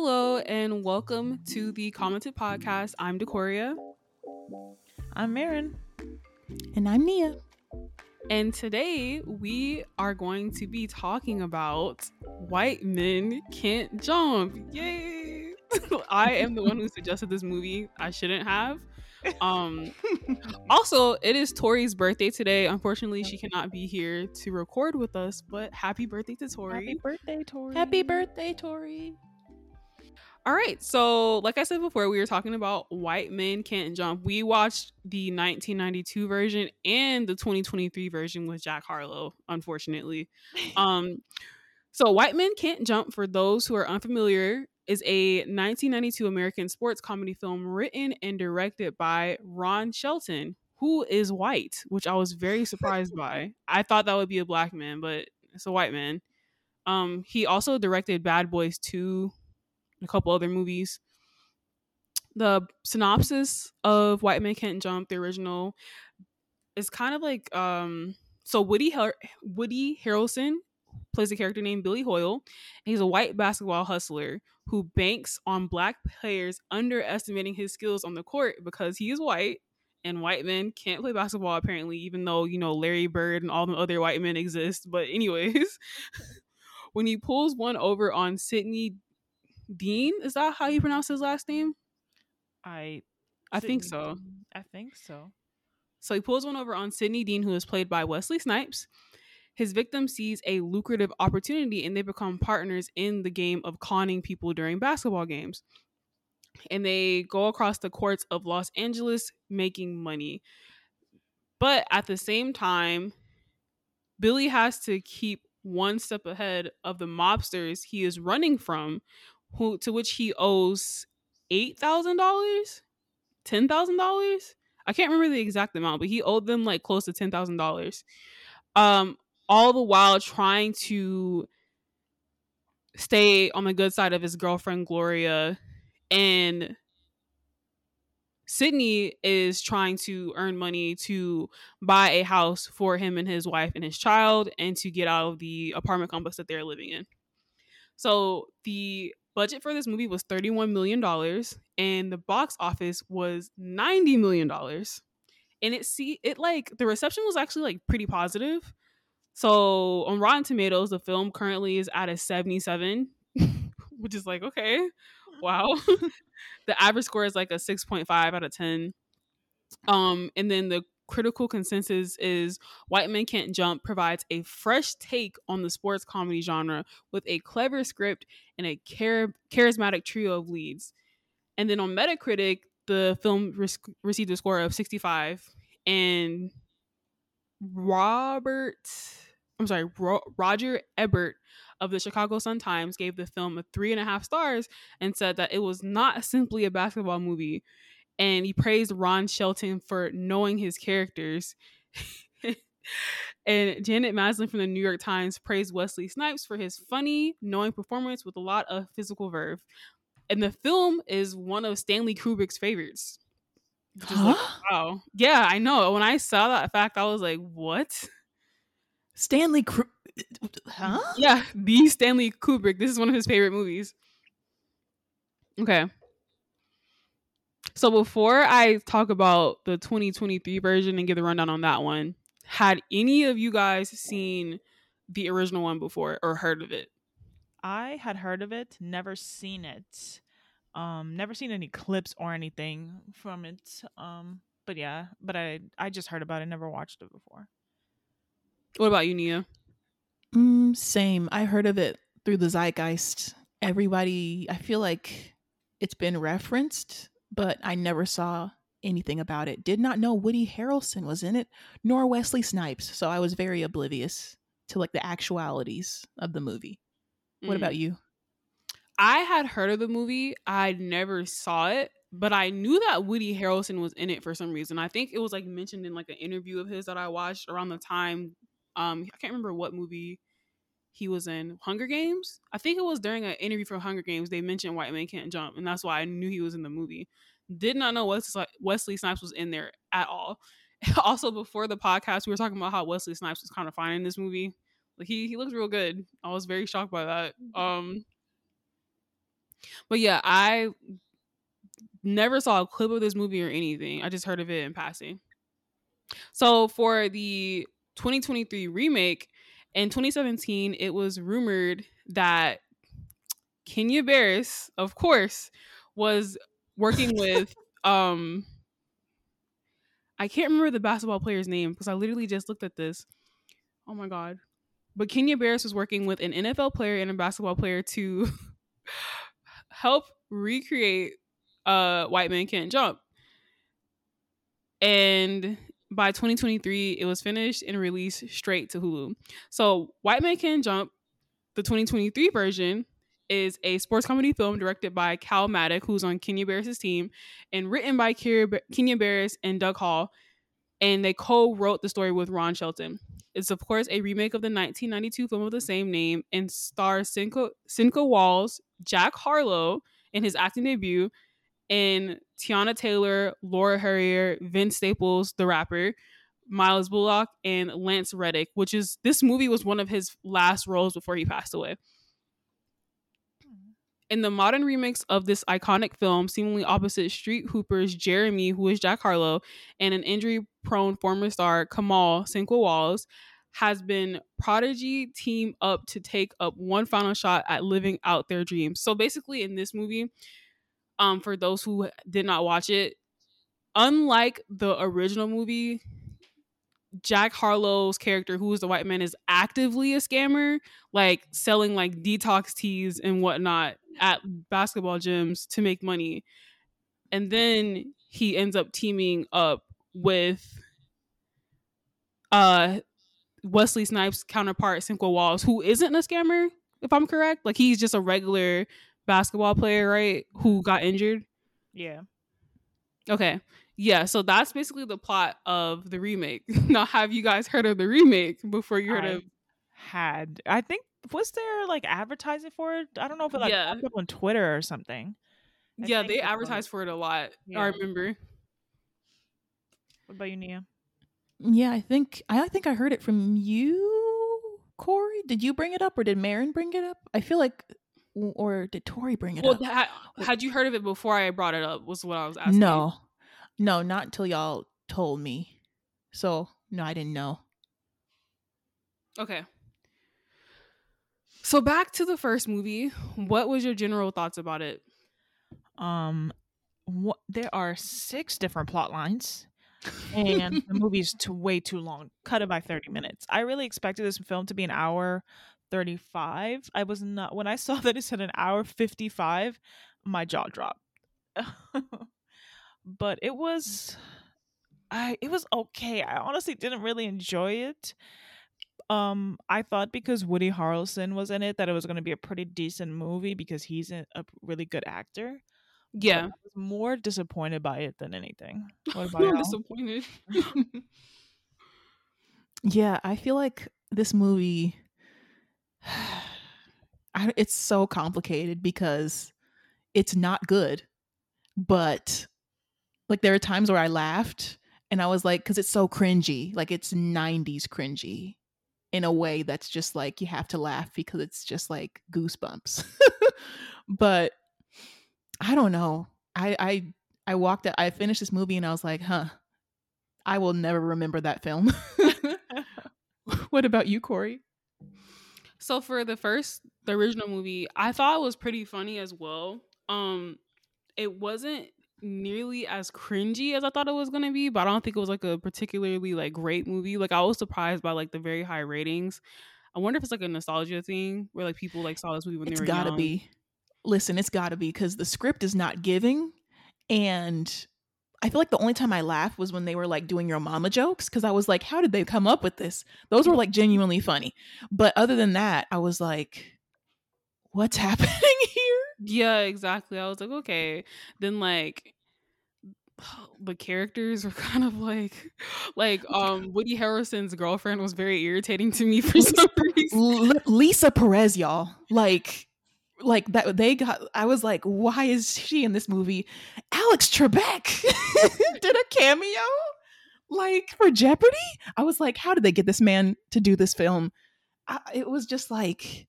Hello and welcome to the Commented Podcast. I'm Decoria. I'm Marin. And I'm Nia. And today we are going to be talking about white men can't jump. Yay! I am the one who suggested this movie. I shouldn't have. Um also it is Tori's birthday today. Unfortunately, she cannot be here to record with us, but happy birthday to Tori. Happy birthday, Tori. Happy birthday, Tori. All right. So, like I said before, we were talking about White Men Can't Jump. We watched the 1992 version and the 2023 version with Jack Harlow, unfortunately. um so White Men Can't Jump for those who are unfamiliar is a 1992 American sports comedy film written and directed by Ron Shelton, who is white, which I was very surprised by. I thought that would be a black man, but it's a white man. Um, he also directed Bad Boys 2, a couple other movies. The synopsis of White Men Can't Jump, the original, is kind of like um so Woody Har- Woody Harrelson plays a character named Billy Hoyle. He's a white basketball hustler who banks on black players underestimating his skills on the court because he is white and white men can't play basketball apparently even though you know Larry Bird and all the other white men exist but anyways when he pulls one over on Sidney Dean is that how you pronounce his last name I I think so I think so. So he pulls one over on Sidney Dean, who is played by Wesley Snipes. His victim sees a lucrative opportunity and they become partners in the game of conning people during basketball games. And they go across the courts of Los Angeles making money. But at the same time, Billy has to keep one step ahead of the mobsters he is running from, who to which he owes eight thousand dollars, ten thousand dollars. I can't remember the exact amount, but he owed them like close to ten thousand dollars. Um, all the while trying to stay on the good side of his girlfriend Gloria, and Sydney is trying to earn money to buy a house for him and his wife and his child, and to get out of the apartment complex that they're living in. So the budget for this movie was $31 million and the box office was $90 million. And it see it like the reception was actually like pretty positive. So on Rotten Tomatoes, the film currently is at a 77, which is like, okay, wow. the average score is like a 6.5 out of 10. Um, and then the critical consensus is White Men Can't Jump provides a fresh take on the sports comedy genre with a clever script and a char- charismatic trio of leads. And then on Metacritic, the film res- received a score of 65. And Robert, I'm sorry, Ro- Roger Ebert of the Chicago Sun Times gave the film a three and a half stars and said that it was not simply a basketball movie. And he praised Ron Shelton for knowing his characters. and Janet Maslin from the New York Times praised Wesley Snipes for his funny, knowing performance with a lot of physical verve. And the film is one of Stanley Kubrick's favorites. Is like, wow. Yeah, I know. When I saw that fact, I was like, what? Stanley Kru- Huh? Yeah, the Stanley Kubrick. This is one of his favorite movies. Okay. So before I talk about the 2023 version and give the rundown on that one, had any of you guys seen the original one before or heard of it? I had heard of it, never seen it. Um, never seen any clips or anything from it. Um, but yeah, but I I just heard about it, never watched it before. What about you, Nia? Mm, same. I heard of it through the zeitgeist. Everybody, I feel like it's been referenced, but I never saw anything about it. Did not know Woody Harrelson was in it, nor Wesley Snipes. So I was very oblivious to like the actualities of the movie. What Mm. about you? I had heard of the movie. I never saw it, but I knew that Woody Harrelson was in it for some reason. I think it was like mentioned in like an interview of his that I watched around the time. Um, I can't remember what movie he was in. Hunger Games. I think it was during an interview for Hunger Games. They mentioned White Men Can't Jump, and that's why I knew he was in the movie. Did not know Wesley, Wesley Snipes was in there at all. also, before the podcast, we were talking about how Wesley Snipes was kind of fine in this movie. Like he he looks real good. I was very shocked by that. Um But yeah, I never saw a clip of this movie or anything. I just heard of it in passing. So for the 2023 remake, in 2017, it was rumored that Kenya Barris, of course, was working with um I can't remember the basketball player's name because I literally just looked at this. Oh my god. But Kenya Barris was working with an NFL player and a basketball player to help recreate uh White Man Can't Jump. And by 2023, it was finished and released straight to Hulu. So White Man Can't Jump, the 2023 version, is a sports comedy film directed by Calmatic, who's on Kenya Barris' team, and written by Kenya Barris and Doug Hall. And they co wrote the story with Ron Shelton. It's, of course, a remake of the 1992 film of the same name and stars Sinqua, Sinqua Walls, Jack Harlow in his acting debut, and Teyana Taylor, Laura Harrier, Vince Staples, the rapper, Myles Bullock, and Lance Reddick, which is this movie was one of his last roles before he passed away. In the modern remix of this iconic film, seemingly opposite Street Hoopers Jeremy, who is Jack Harlow, and an injury prone former star Kamal Sinqua Walls, has been Prodigy team up to take up one final shot at living out their dreams. So basically, in this movie, um, for those who did not watch it, unlike the original movie, Jack Harlow's character, who is the white man, is actively a scammer, like selling like detox teas and whatnot at basketball gyms to make money. And then he ends up teaming up with uh Wesley Snipes' counterpart, Sinqua Walls, who isn't a scammer, if I'm correct. Like he's just a regular basketball player, right? Who got injured. Yeah. Okay. Yeah, so that's basically the plot of the remake. now, have you guys heard of the remake before you heard I of? Had I think was there like advertising for it? I don't know if it like Yeah. popped up on Twitter or something. I Yeah, they it was. advertised for it a lot. Yeah. I remember. What about you, Nia? Yeah, I think I think I heard it from you, Corey. Did you bring it up or did Marin bring it up? I feel like, or did Tori bring it Well, up? ha- had you heard of it before I brought it up? Was what I was asking. No, no, not until y'all told me. So no, I didn't know. Okay. So back to the first movie. What was your general thoughts about it? Um, what there are six different plot lines, and the movie's too way too long. Cut it by thirty minutes. I really expected this film to be an hour thirty-five. I was not when I saw that it said an hour fifty-five. My jaw dropped. but it was, I it was okay. I honestly didn't really enjoy it. Um, I thought because Woody Harrelson was in it that it was going to be a pretty decent movie because he's a a really good actor. but Yeah. I was more disappointed by it than anything. What about I'm y'all? disappointed. Yeah, I feel like this movie I, it's so complicated because it's not good. But like there are times where I laughed and I was like cuz it's so cringy, like it's 90s cringy in a way that's just like you have to laugh because it's just like goosebumps. but I don't know. I I I walked out, I finished this movie and I was like, "Huh. I will never remember that film." what about you, Corey? So for the first, the original movie, I thought it was pretty funny as well. Um, it wasn't nearly as cringy as I thought it was gonna be, but I don't think it was like a particularly like great movie. Like I was surprised by like the very high ratings. I wonder if it's like a nostalgia thing where like people like saw this movie when It's they were It's gotta young. be. Listen, it's gotta be because the script is not giving, and I feel like the only time I laughed was when they were like doing your mama jokes because I was like, how did they come up with this? Those were like genuinely funny. But other than that, I was like, what's happening here? Yeah, exactly. I was like, okay. Then like the characters were kind of like like um Woody Harrelson's girlfriend was very irritating to me for some reason. L- Lisa Perez, y'all. Like, like that they got I was like, why is she in this movie? Alex Trebek did a cameo like for Jeopardy. I was like, how did they get this man to do this film? I, it was just like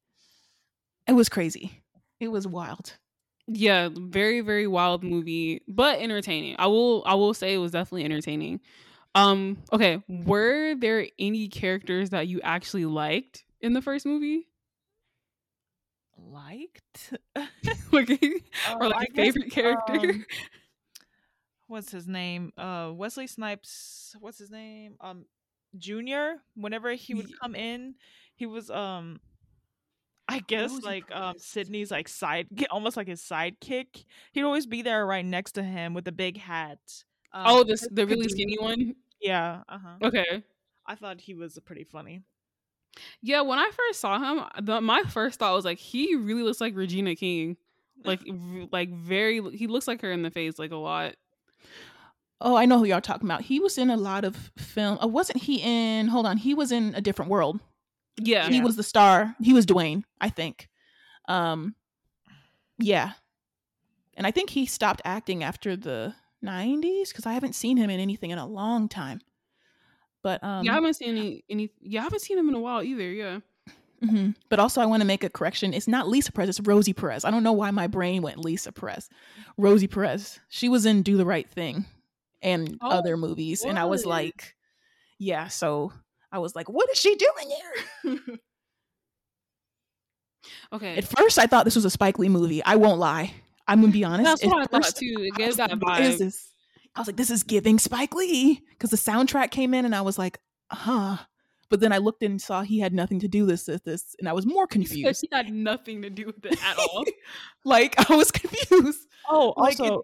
it was crazy. It was wild. Yeah, very very wild movie, but entertaining. I will I will say it was definitely entertaining. Um okay, were there any characters that you actually liked in the first movie? Liked? like, Um, or like a guess, favorite character? um, what's his name? Uh, Wesley Snipes. What's his name? Um, Junior. Whenever he would come in, he was um, I guess like um? Sydney's like side, almost like his sidekick. He'd always be there right next to him with a big hat. Um, oh, this the really skinny one. Yeah. Uh huh. Okay. I thought he was pretty funny. Yeah, when I first saw him, the, my first thought was like, he really looks like Regina King, like, like very. He looks like her in the face, like a lot. Oh, I know who y'all talking about. He was in a lot of film. Oh, wasn't he in? Hold on, he was in a different world. Yeah, He Yeah. was the star. He was Dwayne, I think. Um, yeah, and I think he stopped acting after the '90s because I haven't seen him in anything in a long time. But um, yeah. I haven't seen any, any. Yeah, I haven't seen him in a while either. Yeah. mhm. but also I want to make a correction. It's not Lisa Perez. It's Rosie Perez. I don't know why my brain went Lisa Perez. Rosie Perez. She was in Do the Right Thing and Oh, other movies, and I was like, yeah. So I was like, what is she doing here? Okay. At first, I thought this was a Spike Lee movie. I won't lie. I'm gonna be honest. That's At what I thought too. It was that what is vibe. this? I was like, this is giving Spike Lee because the soundtrack came in, and I was like, huh. But then I looked and saw he had nothing to do with this, this, and I was more confused. he had nothing to do with it at all. like I was confused. Oh, Like, it- also,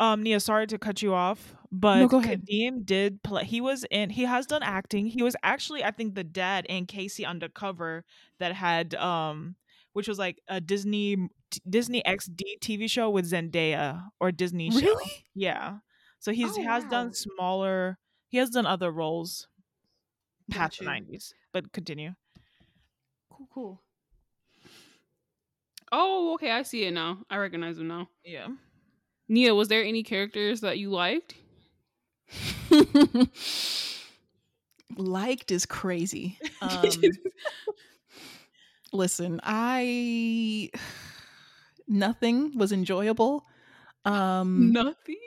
um, Nia, sorry to cut you off, but go ahead. Kadeem did play. He was in. He has done acting. He was actually, I think, the dad in K.C. Undercover that had, um, which was like a Disney Disney XD TV show with Zendaya or Disney show. Really? Yeah. So he's Oh, he has wow. done smaller. He has done other roles past the nineties. But continue. Cool, cool. Oh, okay. I see it now. I recognize him now. Yeah. Nia, was there any characters that you liked? Liked is crazy. Um, listen, I nothing was enjoyable. Um, Nothing.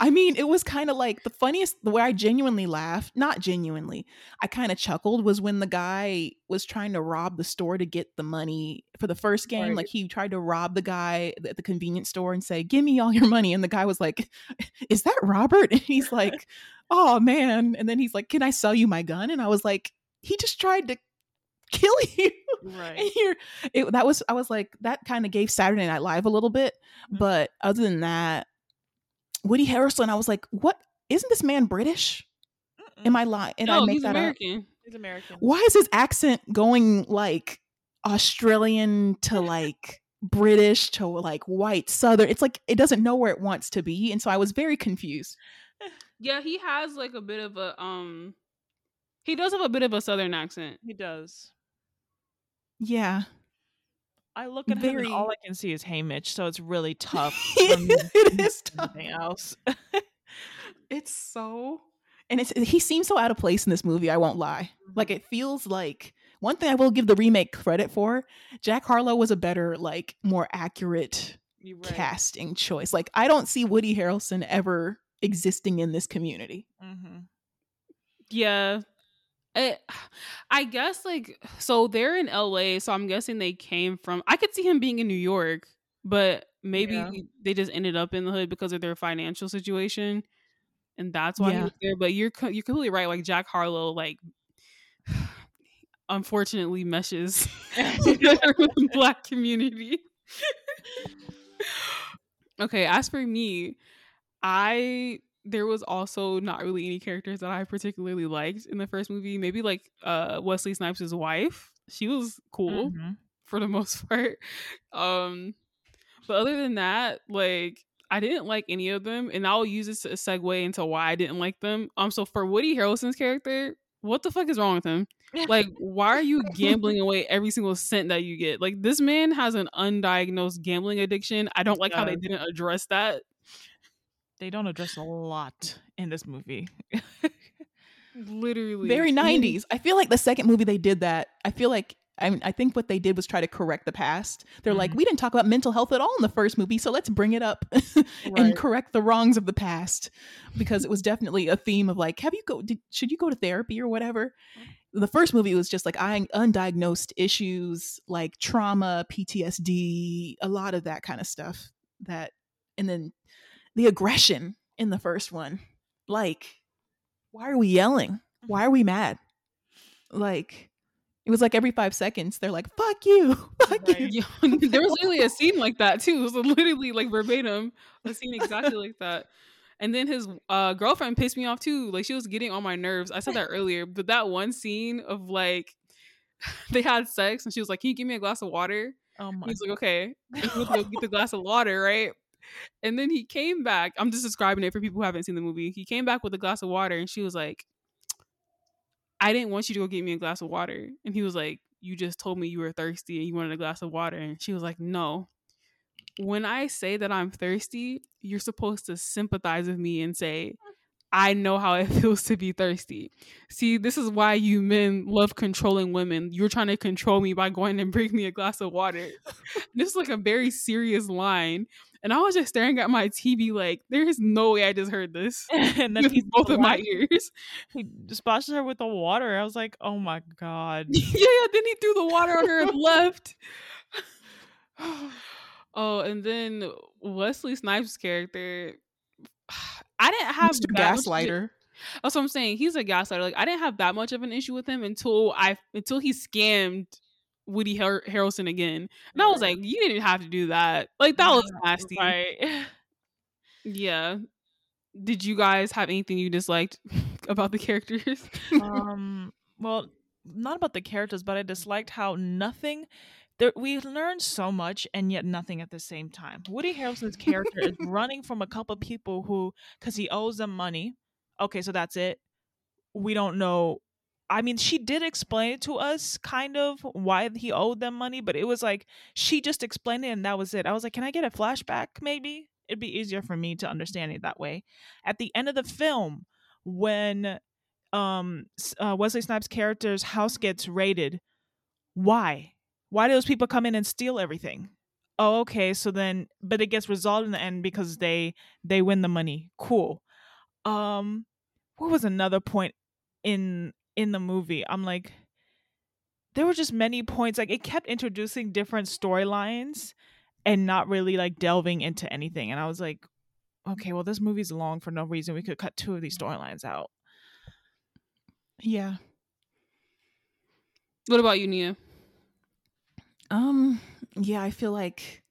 I mean, it was kind of like the funniest, the way I genuinely laughed, not genuinely, I kind of chuckled was when the guy was trying to rob the store to get the money for the first game. Right. Like he tried to rob the guy at the convenience store and say, Give me all your money. And the guy was like, Is that Robert? And he's like, Oh man. And then he's like, Can I sell you my gun? And I was like, He just tried to kill you. Right. It, that was, I was like, that kind of gave Saturday Night Live a little bit. Mhm. But other than that, Woody Harrelson, I was like, what? Isn't this man British? Am I lying? And I no, make he's that up. American. He's American. Why is his accent going like Australian to like British to like white Southern? It's like it doesn't know where it wants to be. And so I was very confused. Yeah, he has like a bit of a um. He does have a bit of a southern accent. He does. Yeah. I look at him and all I can see is Haymitch, so it's really tough. for me to it is tough. else. It's so and it's he seems so out of place in this movie, I won't lie. Mm-hmm. Like it feels like one thing I will give the remake credit for, Jack Harlow was a better, like more accurate right. casting choice. Like I don't see Woody Harrelson ever existing in this community. Mm-hmm. Yeah. It, I guess like so they're in LA, so I'm guessing they came from I could see him being in New York, but maybe Yeah. they just ended up in the hood because of their financial situation. And that's why he was there. But you're you're completely right. Like Jack Harlow, like unfortunately meshes with the black community. okay, as for me, I there was also not really any characters that I particularly liked in the first movie. Maybe like uh Wesley Snipes' wife. She was cool Mhm. for the most part. Um but other than that, like I didn't like any of them, and I'll use this a segue into why I didn't like them. Um, so for Woody Harrelson's character, what the fuck is wrong with him? Like, why are you gambling away every single cent that you get? Like, this man has an undiagnosed gambling addiction. I don't like how they didn't address that. They don't address a lot in this movie. Literally, Very 90s. I feel like the second movie they did that, I feel like I mean, I think what they did was try to correct the past. They're like, Mhm. we didn't talk about mental health at all in the first movie, so let's bring it up and correct the wrongs of the past because it was definitely a theme of like, have you go? Did, should you go to therapy or whatever? The first movie was just like I undiagnosed issues like trauma, PTSD, a lot of that kind of stuff. That and then the aggression in the first one, like, why are we yelling? Why are we mad? Like, it was like every five seconds they're like, "Fuck you, fuck Right. you." There was literally a scene like that too. It was literally like verbatim a scene exactly like that. And then his uh, girlfriend pissed me off too. Like she was getting on my nerves. I said that earlier, but that one scene of like they had sex and she was like, "Can you give me a glass of water?" Oh my He's like, "Okay." Go get the glass of water, right? And then he came back. I'm just describing it for people who haven't seen the movie. He came back with a glass of water, and she was like, I didn't want you to go get me a glass of water. And he was like, You just told me you were thirsty and you wanted a glass of water. And she was like, No. When I say that I'm thirsty, you're supposed to sympathize with me and say, I know how it feels to be thirsty. See, this is why you men love controlling women. You're trying to control me by going and bring me a glass of water. this is like a very serious line. And I was just staring at my TV like, there is no way I just heard this and then with he both of my ears. he splashes her with the water. I was like, oh my god. yeah, yeah, then he threw the water on her and left. oh, and then Wesley Snipes' character. I didn't have Mr. much- Gaslighter. That's what I'm saying. He's a gaslighter. Like I didn't have that much of an issue with him until I until he scammed Woody Har- Harrelson again, and I was like, you didn't have to do that. Like that was nasty. Right. Yeah. Did you guys have anything you disliked about the characters? um well not about the characters but i disliked how nothing there we learned so much and yet nothing at the same time. Woody harrelson's character is running from a couple people who because he owes them money. Okay so that's it. We don't know i mean she did explain it to us kind of why he owed them money but it was like she just explained it and that was it. I was like can i get a flashback maybe? It'd be easier for me to understand it that way. At the end of the film when um uh, Wesley Snipes' character's house gets raided. Why? Why do those people come in and steal everything? Oh, okay. So then, but it gets resolved in the end because they they win the money. Cool. Um, what was another point in in the movie? I'm like, there were just many points. Like it kept introducing different storylines and not really like delving into anything. And I was like, okay, well, this movie's long for no reason. We could cut two of these storylines out. Yeah. what about you, Nia? Um. Yeah, I feel like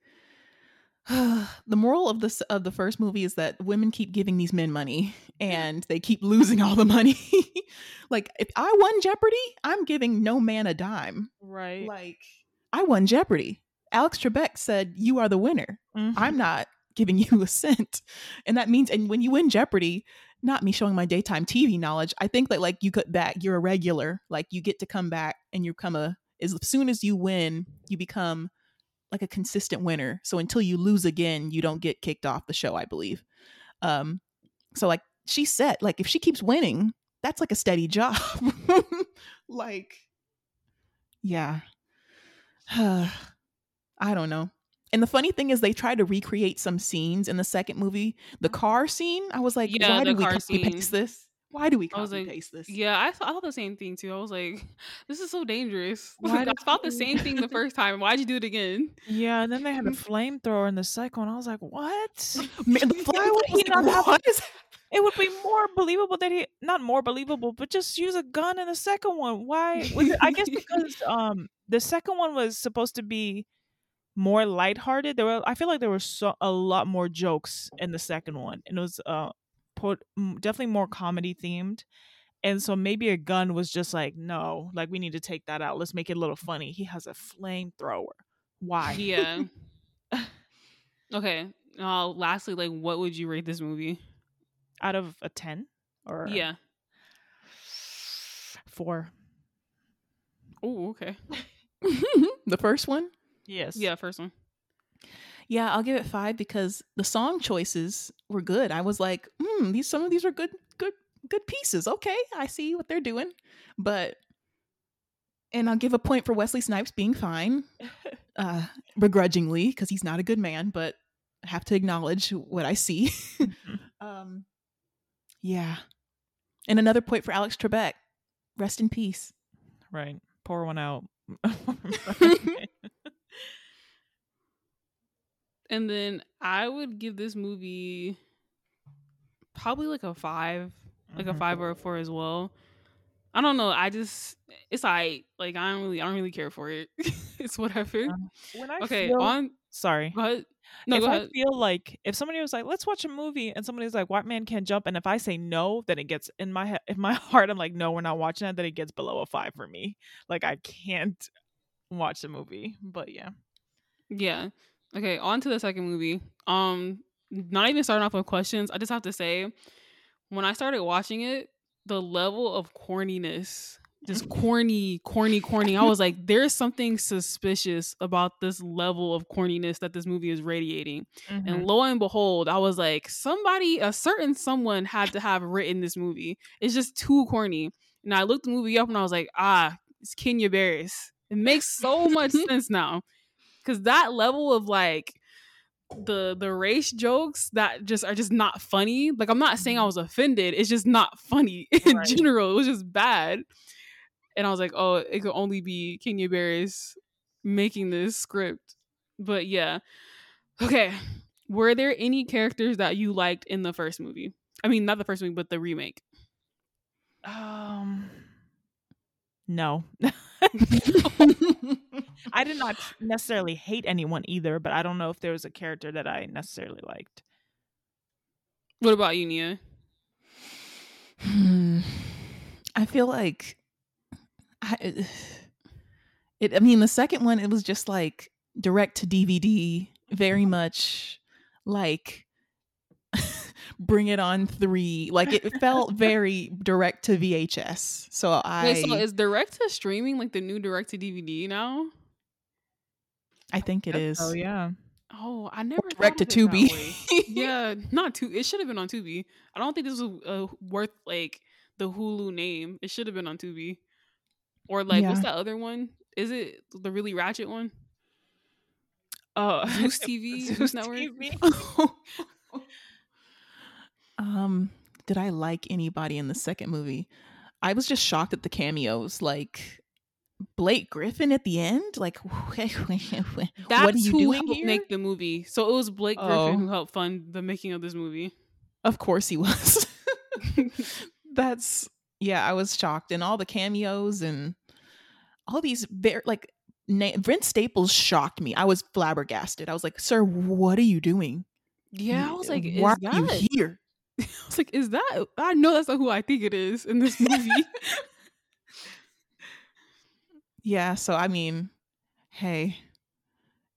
the moral of this of the first movie is that women keep giving these men money and they keep losing all the money. like if I won Jeopardy, I'm giving no man a dime. Right. Like I won Jeopardy. Alex Trebek said you are the winner. I'm not giving you a cent. And that means and when you win Jeopardy, not me showing my daytime TV knowledge, I think that like you cut back, you're a regular. Like you get to come back and you become a as soon as you win, you become like a consistent winner. So until you lose again, you don't get kicked off the show, I believe. Um so like she said, like if she keeps winning, that's like a steady job. like yeah. I don't know. And the funny thing is, they tried to recreate some scenes in the second movie. The car scene, I was like, Yeah, why do we copy paste this? Why do we copy like, paste this? Yeah, I, I thought the same thing too. I was like, this is so dangerous. Why Like, I thought the same thing the first time. Why'd you do it again? Yeah, and then they had a flamethrower in the second one. I was like, what? Man, the Why would he not have It would be more believable that he not more believable, but just use a gun in the second one. Why? I guess because um the second one was supposed to be more lighthearted. There were I feel like there were so a lot more jokes in the second one, and it was uh put, definitely more comedy themed. And so maybe a gun was just like, no, like we need to take that out. Let's make it a little funny. He has a flamethrower. Why? Yeah. okay. Uh, lastly, like, what would you rate this movie? Out of a ten or Yeah. four? Oh, okay. the first one? Yes. Yeah, first one. Yeah, I'll give it five because the song choices were good. I was like, hmm, these some of these are good, good, good pieces. Okay, I see what they're doing, but and I'll give a point for Wesley Snipes being fine, uh, begrudgingly, because he's not a good man, but I have to acknowledge what I see. um, yeah. And another point for Alex Trebek. Rest in peace. Right. Pour one out. and then I would give this movie probably like a 5 like a five or a four as well. I don't know. I just it's like like I don't really I don't really care for it. it's whatever. Um, when I okay, feel, on sorry. ahead. No, if I ahead. feel like if somebody was like, "Let's watch a movie," and somebody's like, "White man can't jump," and if I say no, then it gets in my head, in my heart, I'm like, "No, we're not watching that." Then it gets below a five for me. Like I can't watch the movie. But yeah, Yeah. Okay, on to the second movie. Um not even starting off with questions. I just have to say when I started watching it, the level of corniness, just corny, corny, corny. I was like there's something suspicious about this level of corniness that this movie is radiating. Mm-hmm. And lo and behold, I was like somebody a certain someone had to have written this movie. It's just too corny. And I looked the movie up and I was like, "Ah, it's Kenya Barris." It makes so much sense now because that level of like the the race jokes that just are just not funny like i'm not saying i was offended it's just not funny in Mm-hmm. Right. general it was just bad. And i was like oh it could only be kenya barris making this script. But yeah. Okay were there any characters that you liked in the first movie? I mean not the first movie but the remake. Um, no, did not necessarily hate anyone either, but I don't know if there was a character that I necessarily liked. what about you nia Hmm. I feel like I, it. I mean, the second one it was just like direct to DVD, very much like Bring It On three. Like it felt very direct to VHS. So I, Wait, so is direct to streaming like the new direct to dvd now I think it is. Oh yeah. Oh, I never direct to thought of it Tubi. yeah, not too. It should have been on Tubi. I don't think this was uh, worth like the Hulu name. It should have been on Tubi, or like what's Yeah. that other one? Is it the really ratchet one? Oh, Zeus TV, Zeus Zeus Network? TV. um, did I like anybody in the second movie? I was just shocked at the cameos, like Blake Griffin at the end. Like, That's what are you who doing helped here? make the movie. So it was Blake oh. Griffin Oh. who helped fund the making of this movie. Of course he was. That's yeah, I was shocked, and all the cameos and all these very like na- Vince Staples shocked me. I was flabbergasted. I was like, "Sir, what are you doing? yeah, I was like, why that? are you here?" I was like, is that? I know that's not who I think it is in this movie. Yeah, so I mean, hey,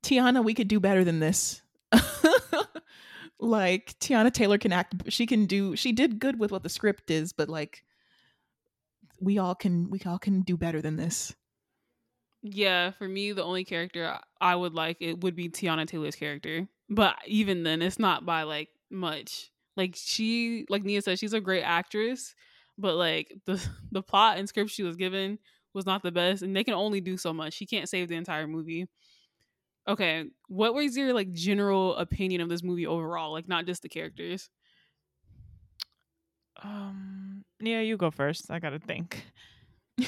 Teyana, we could do better than this. like Teyana Taylor can act she can do she did good with what the script is, but like we all can we all can do better than this. Yeah, for me, the only character I- would like it would be Teyana Taylor's character. But even then, it's not by like much. Like she, like Nia said, she's a great actress, but like the the plot and script she was given was not the best, and they can only do so much. She can't save the entire movie. Okay, what was your like general opinion of this movie overall? Like not just the characters. Um, yeah, you go first. I gotta think.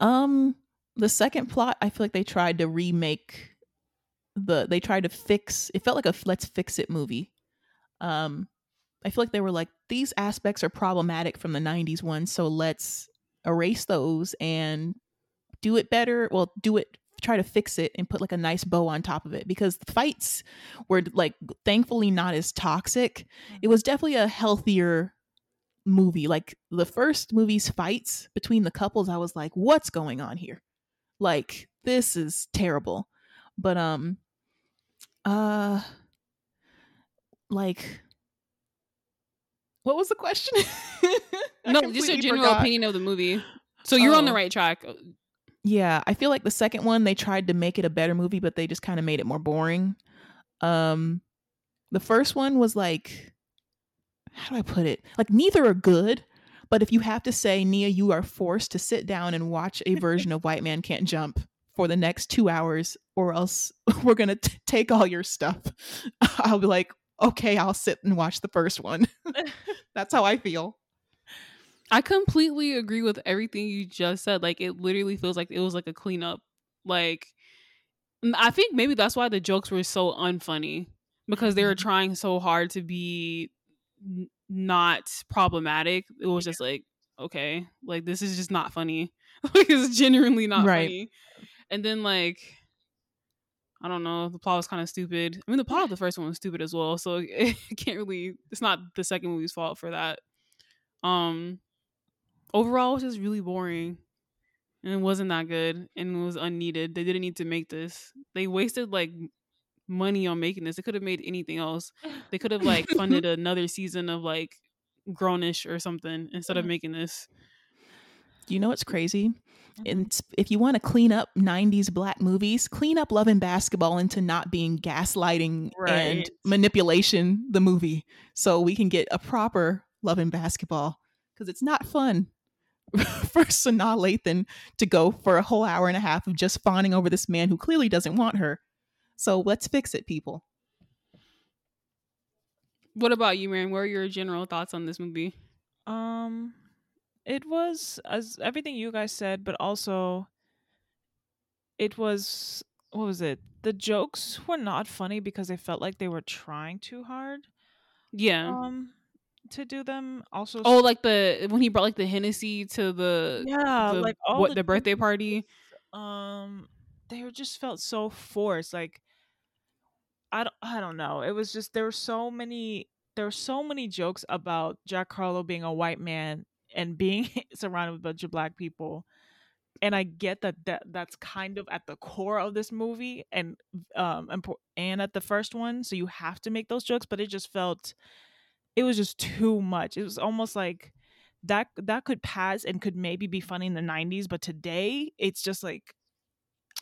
um the second plot, I feel like they tried to remake the they tried to fix it felt like a let's fix it movie. Um I feel like they were like these aspects are problematic from the 90s one, so let's erase those and do it better. Well, do it try to fix it and put like a nice bow on top of it because the fights were like thankfully not as toxic. It was definitely a healthier movie. Like the first movie's fights between the couples, I was like, what's going on here? Like, this is terrible. But um uh like what was the question? No, just your completely general forgot. opinion of the movie. So you're on the Oh. right track. Yeah, I feel like the second one they tried to make it a better movie, but they just kind of made it more boring. Um, the first one was like, how do I put it? Like neither are good. But if you have to say, Nia, you are forced to sit down and watch a version of White Man Can't Jump for the next two hours, or else we're going to take all your stuff, I'll be like, okay, I'll sit and watch the first one. That's how I feel. I completely agree with everything you just said. Like it literally feels like it was like a cleanup. Like I think maybe that's why the jokes were so unfunny because they were Mm-hmm. trying so hard to be n- not problematic. It was just like, okay, like this is just not funny. like it's genuinely not Right. funny. And then like I don't know, the plot was kind of stupid. I mean, the plot of the first one was stupid as well, so it can't really. It's not the second movie's fault for that. Um, overall, it was just really boring, and it wasn't that good, and it was unneeded. They didn't need to make this. They wasted like money on making this. They could have made anything else. They could have like funded another season of like Grownish or something instead of mm-hmm. making this. You know what's crazy? And mm-hmm. if you want to clean up 90s black movies, clean up Love and Basketball into not being gaslighting and manipulation the movie so we can get a proper Love and Basketball because it's not fun for Sanaa Lathan to go for a whole hour and a half of just fawning over this man who clearly doesn't want her. So let's fix it, people. What about you, Marion? What are your general thoughts on this movie? Um, it was as everything you guys said, but also it was what was it? The jokes were not funny because they felt like they were trying too hard Yeah. um to do them. Also, Oh, like the when he brought like the Hennessy to the yeah, the, like what the the birthday party. um they just felt so forced like i don't, I don't know it was just there were so many there were so many jokes about jack harlow being a white man and being surrounded with a bunch of black people and i get that, that that's kind of at the core of this movie and um impor- and at the first one so you have to make those jokes but it just felt it was just too much it was almost like that that could pass and could maybe be funny in the 90s but today it's just like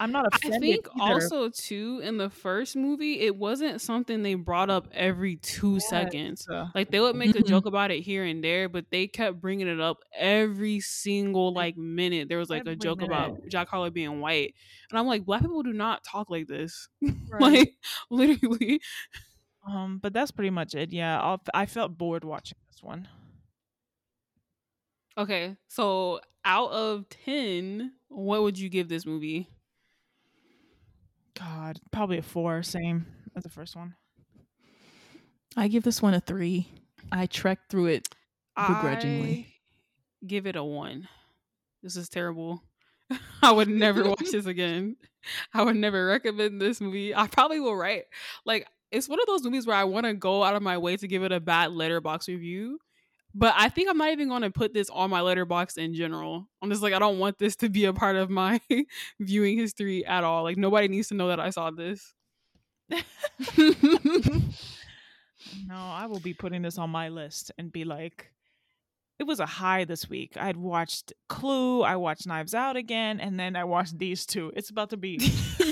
i'm not I think either. also too in the first movie, it wasn't something they brought up every two Yes, seconds. Like they would make a Mhm. joke about it here and there, but they kept bringing it up every single like minute. There was like a Every joke about. Jack Harlow being white, and I'm like, black people do not talk like this. Right. like literally. Um but that's pretty much it yeah I'll, i felt bored watching this one Okay, so out of ten, what would you give this movie? god probably a four same as the first one I give this one a three. I trekked through it begrudgingly. I give it a one. This is terrible. I would never watch this again. I would never recommend this movie. I probably will write like it's one of those movies where I want to go out of my way to give it a bad Letterboxd review. But I think I'm not even going to put this on my Letterboxd in general. I'm just like I don't want this to be a part of my viewing history at all. Like nobody needs to know that I saw this. no i will be putting this on my list and be like it was a high this week i had watched clue i watched knives out again and then i watched these two it's about to be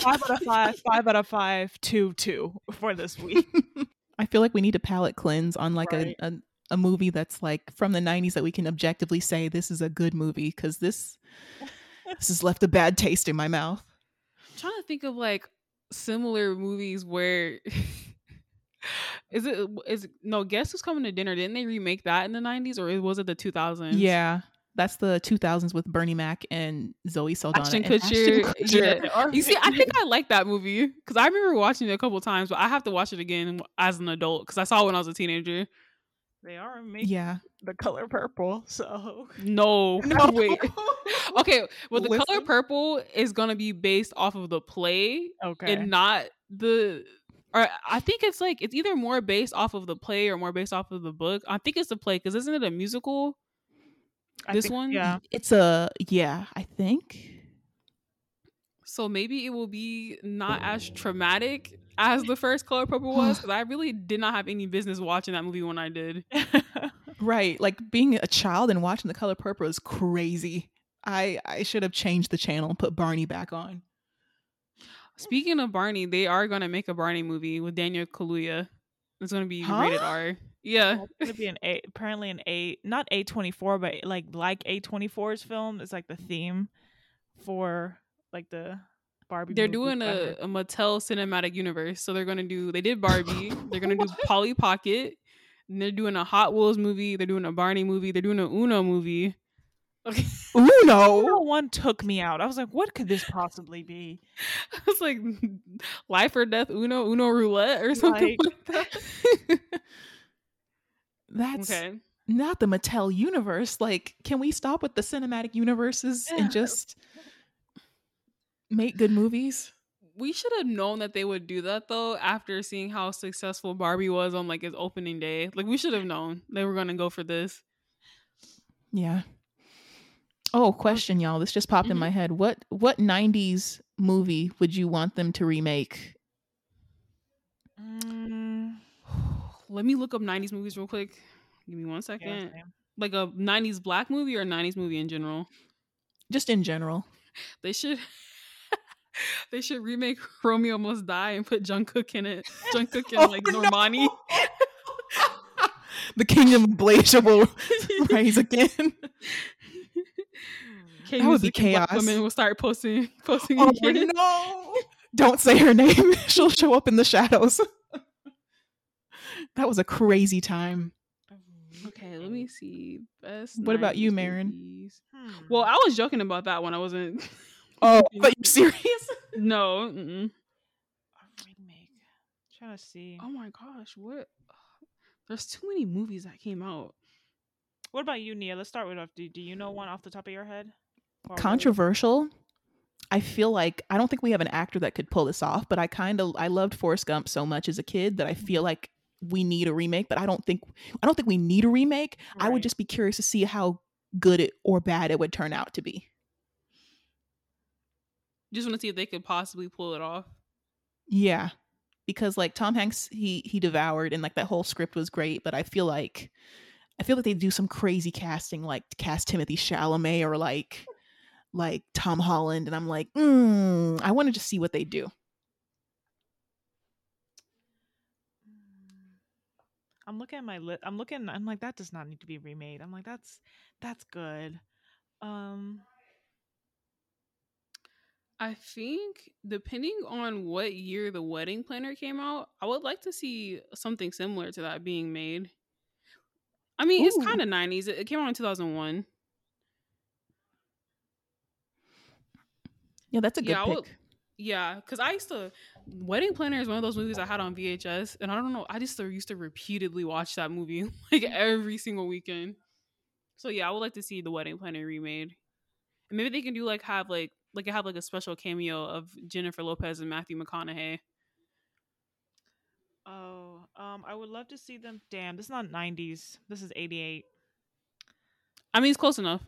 five out of five five out of five two two for this week I feel like we need a palate cleanse on like Right. a, a a movie that's like from the 90s that we can objectively say this is a good movie because this this has left a bad taste in my mouth. I'm trying to think of like similar movies where is it is it- no guess who's coming to dinner didn't they remake that in the 90s or was it the 2000s Yeah, that's the 2000s with Bernie Mac and Zoe Saldana. Ashton Kutcher, Kutcher. yeah. you see i think i like that movie because i remember watching it a couple times but i have to watch it again as an adult because i saw it when i was a teenager they are making Yeah. the color purple so no, No. wait okay well the color purple is gonna be based off of the play okay and not the or I think it's like it's either more based off of the play or more based off of the book. I think it's the play because isn't it a musical? I this think- one? yeah It's a yeah, I think. So maybe it will be not as traumatic as the first Color Purple was because I really did not have any business watching that movie when I did. Right, like being a child and watching The Color Purple is crazy. I I should have changed the channel and put Barney back on. Speaking of Barney, they are gonna make a Barney movie with Daniel Kaluuya. It's gonna be Huh? rated R. Yeah. It's gonna be an A. Apparently, an A, not A twenty four, but like like A 24s film is like the theme for like the Barbie. They're doing a, a Mattel cinematic universe. So they're gonna do they did Barbie, they're gonna do Polly Pocket, and they're doing a Hot Wheels movie, they're doing a Barney movie, they're doing a Uno movie. Okay. Uno. Uno one took me out. I was like, what could this possibly be? It's like life or death Uno, Uno roulette or something like, that. That's okay. not the Mattel universe. Like, can we stop with the cinematic universes Yeah. and just make good movies? We should have known that they would do that though after seeing how successful Barbie was on like its opening day. Like we should have known they were gonna go for this. Yeah. Oh, question, y'all. This just popped in Mhm. my head. What what '90s movie would you want them to remake? Mm, Let me look up 90s movies real quick. Give me one second. yeah, Like a 90s black movie or a 90s movie in general. Just in general. They should they should remake Romeo Must Die and put Jungkook in it. Jungkook and like Oh, no. Normani. the Kingdom of Blasia will rise again. K That would be Music and Black chaos. Women will start posting posting Oh again. no! Don't say her name. She'll show up in the shadows. that was a crazy time. Okay, let me see. Best. What about you, 90s Marin? Hmm. Well, I was joking about that one. I wasn't. Oh, but you're serious? no. Mm-mm. A remake. trying to see. Oh my gosh, what? There's too many movies that came out. What about you, Nia? Let's start with. Do, do you know one off the top of your head? Controversial. I feel like I don't think we have an actor that could pull this off, but I kind of I loved Forrest Gump so much as a kid that I mm-hmm. feel like we need a remake, but I don't think I don't think we need a remake. I would just be curious to see how good it or bad it would turn out to be. Just want to see if they could possibly pull it off. Yeah. Because like Tom Hanks he he devoured and like that whole script was great, but I feel like I feel like they do some crazy casting like cast Timothée Chalamet or like like Tom Holland and I'm like, mm, I want to just see what they do. I'm looking at my list. I'm looking. I'm like, that does not need to be remade. I'm like, that's that's good. Um, I think depending on what year the wedding planner came out, I would like to see something similar to that being made. I mean, it's kind of 90s. It, it came out in 2001. Yeah, that's a good Yeah, I pick. would- Yeah, because I used to. Wedding Planner is one of those movies I had on VHS, and I don't know. I just used to repeatedly watch that movie like every single weekend. So yeah, I would like to see the Wedding Planner remade, and maybe they can do like have like like have like a special cameo of Jennifer Lopez and Matthew McConaughey. oh, um, I would love to see them. Damn, this is not 90s. This is 88. I mean, it's close enough.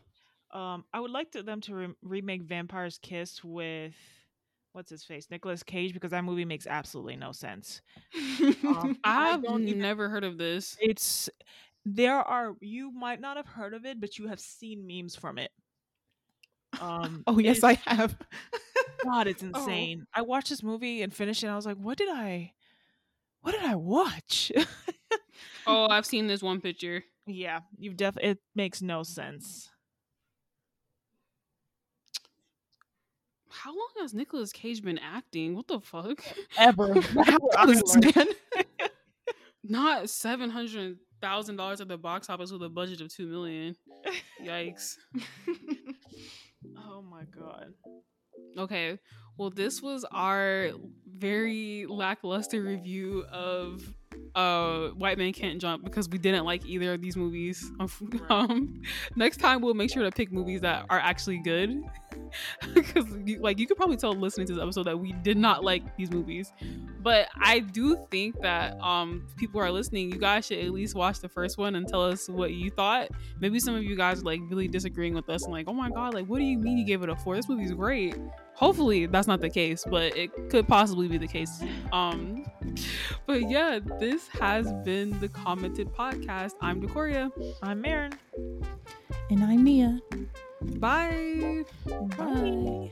Um, I would like to, them to re- remake Vampire's Kiss with what's his face, Nicolas Cage, because that movie makes absolutely no sense. Um, I've never heard of this. It's there are you might not have heard of it, but you have seen memes from it. Um, oh yes, I have. God, it's Oh. insane. I watched this movie and finished it. And I was like, what did I, what did I watch? Oh, I've seen this one picture. yeah, you've def. It makes no sense. How long has Nicolas Cage been acting? What the fuck? Ever. How old is this man? Not seven hundred thousand dollars at the box office with a budget of two million. Yikes. oh my god. Okay. Well, this was our very lackluster review of uh White Man Can't Jump because we didn't like either of these movies. Um, next time we'll make sure to pick movies that are actually good. because like you could probably tell listening to this episode that we did not like these movies. But I do think that um people are listening, you guys should at least watch the first one and tell us what you thought. Maybe some of you guys are like really disagreeing with us and like, oh my god, like what do you mean you gave it a four? This movie's great. Hopefully that's not the case, but it could possibly be the case. Um but yeah, this has been the commented podcast. I'm Decoria. I'm Marin. And I'm Nia. Bye. Bye.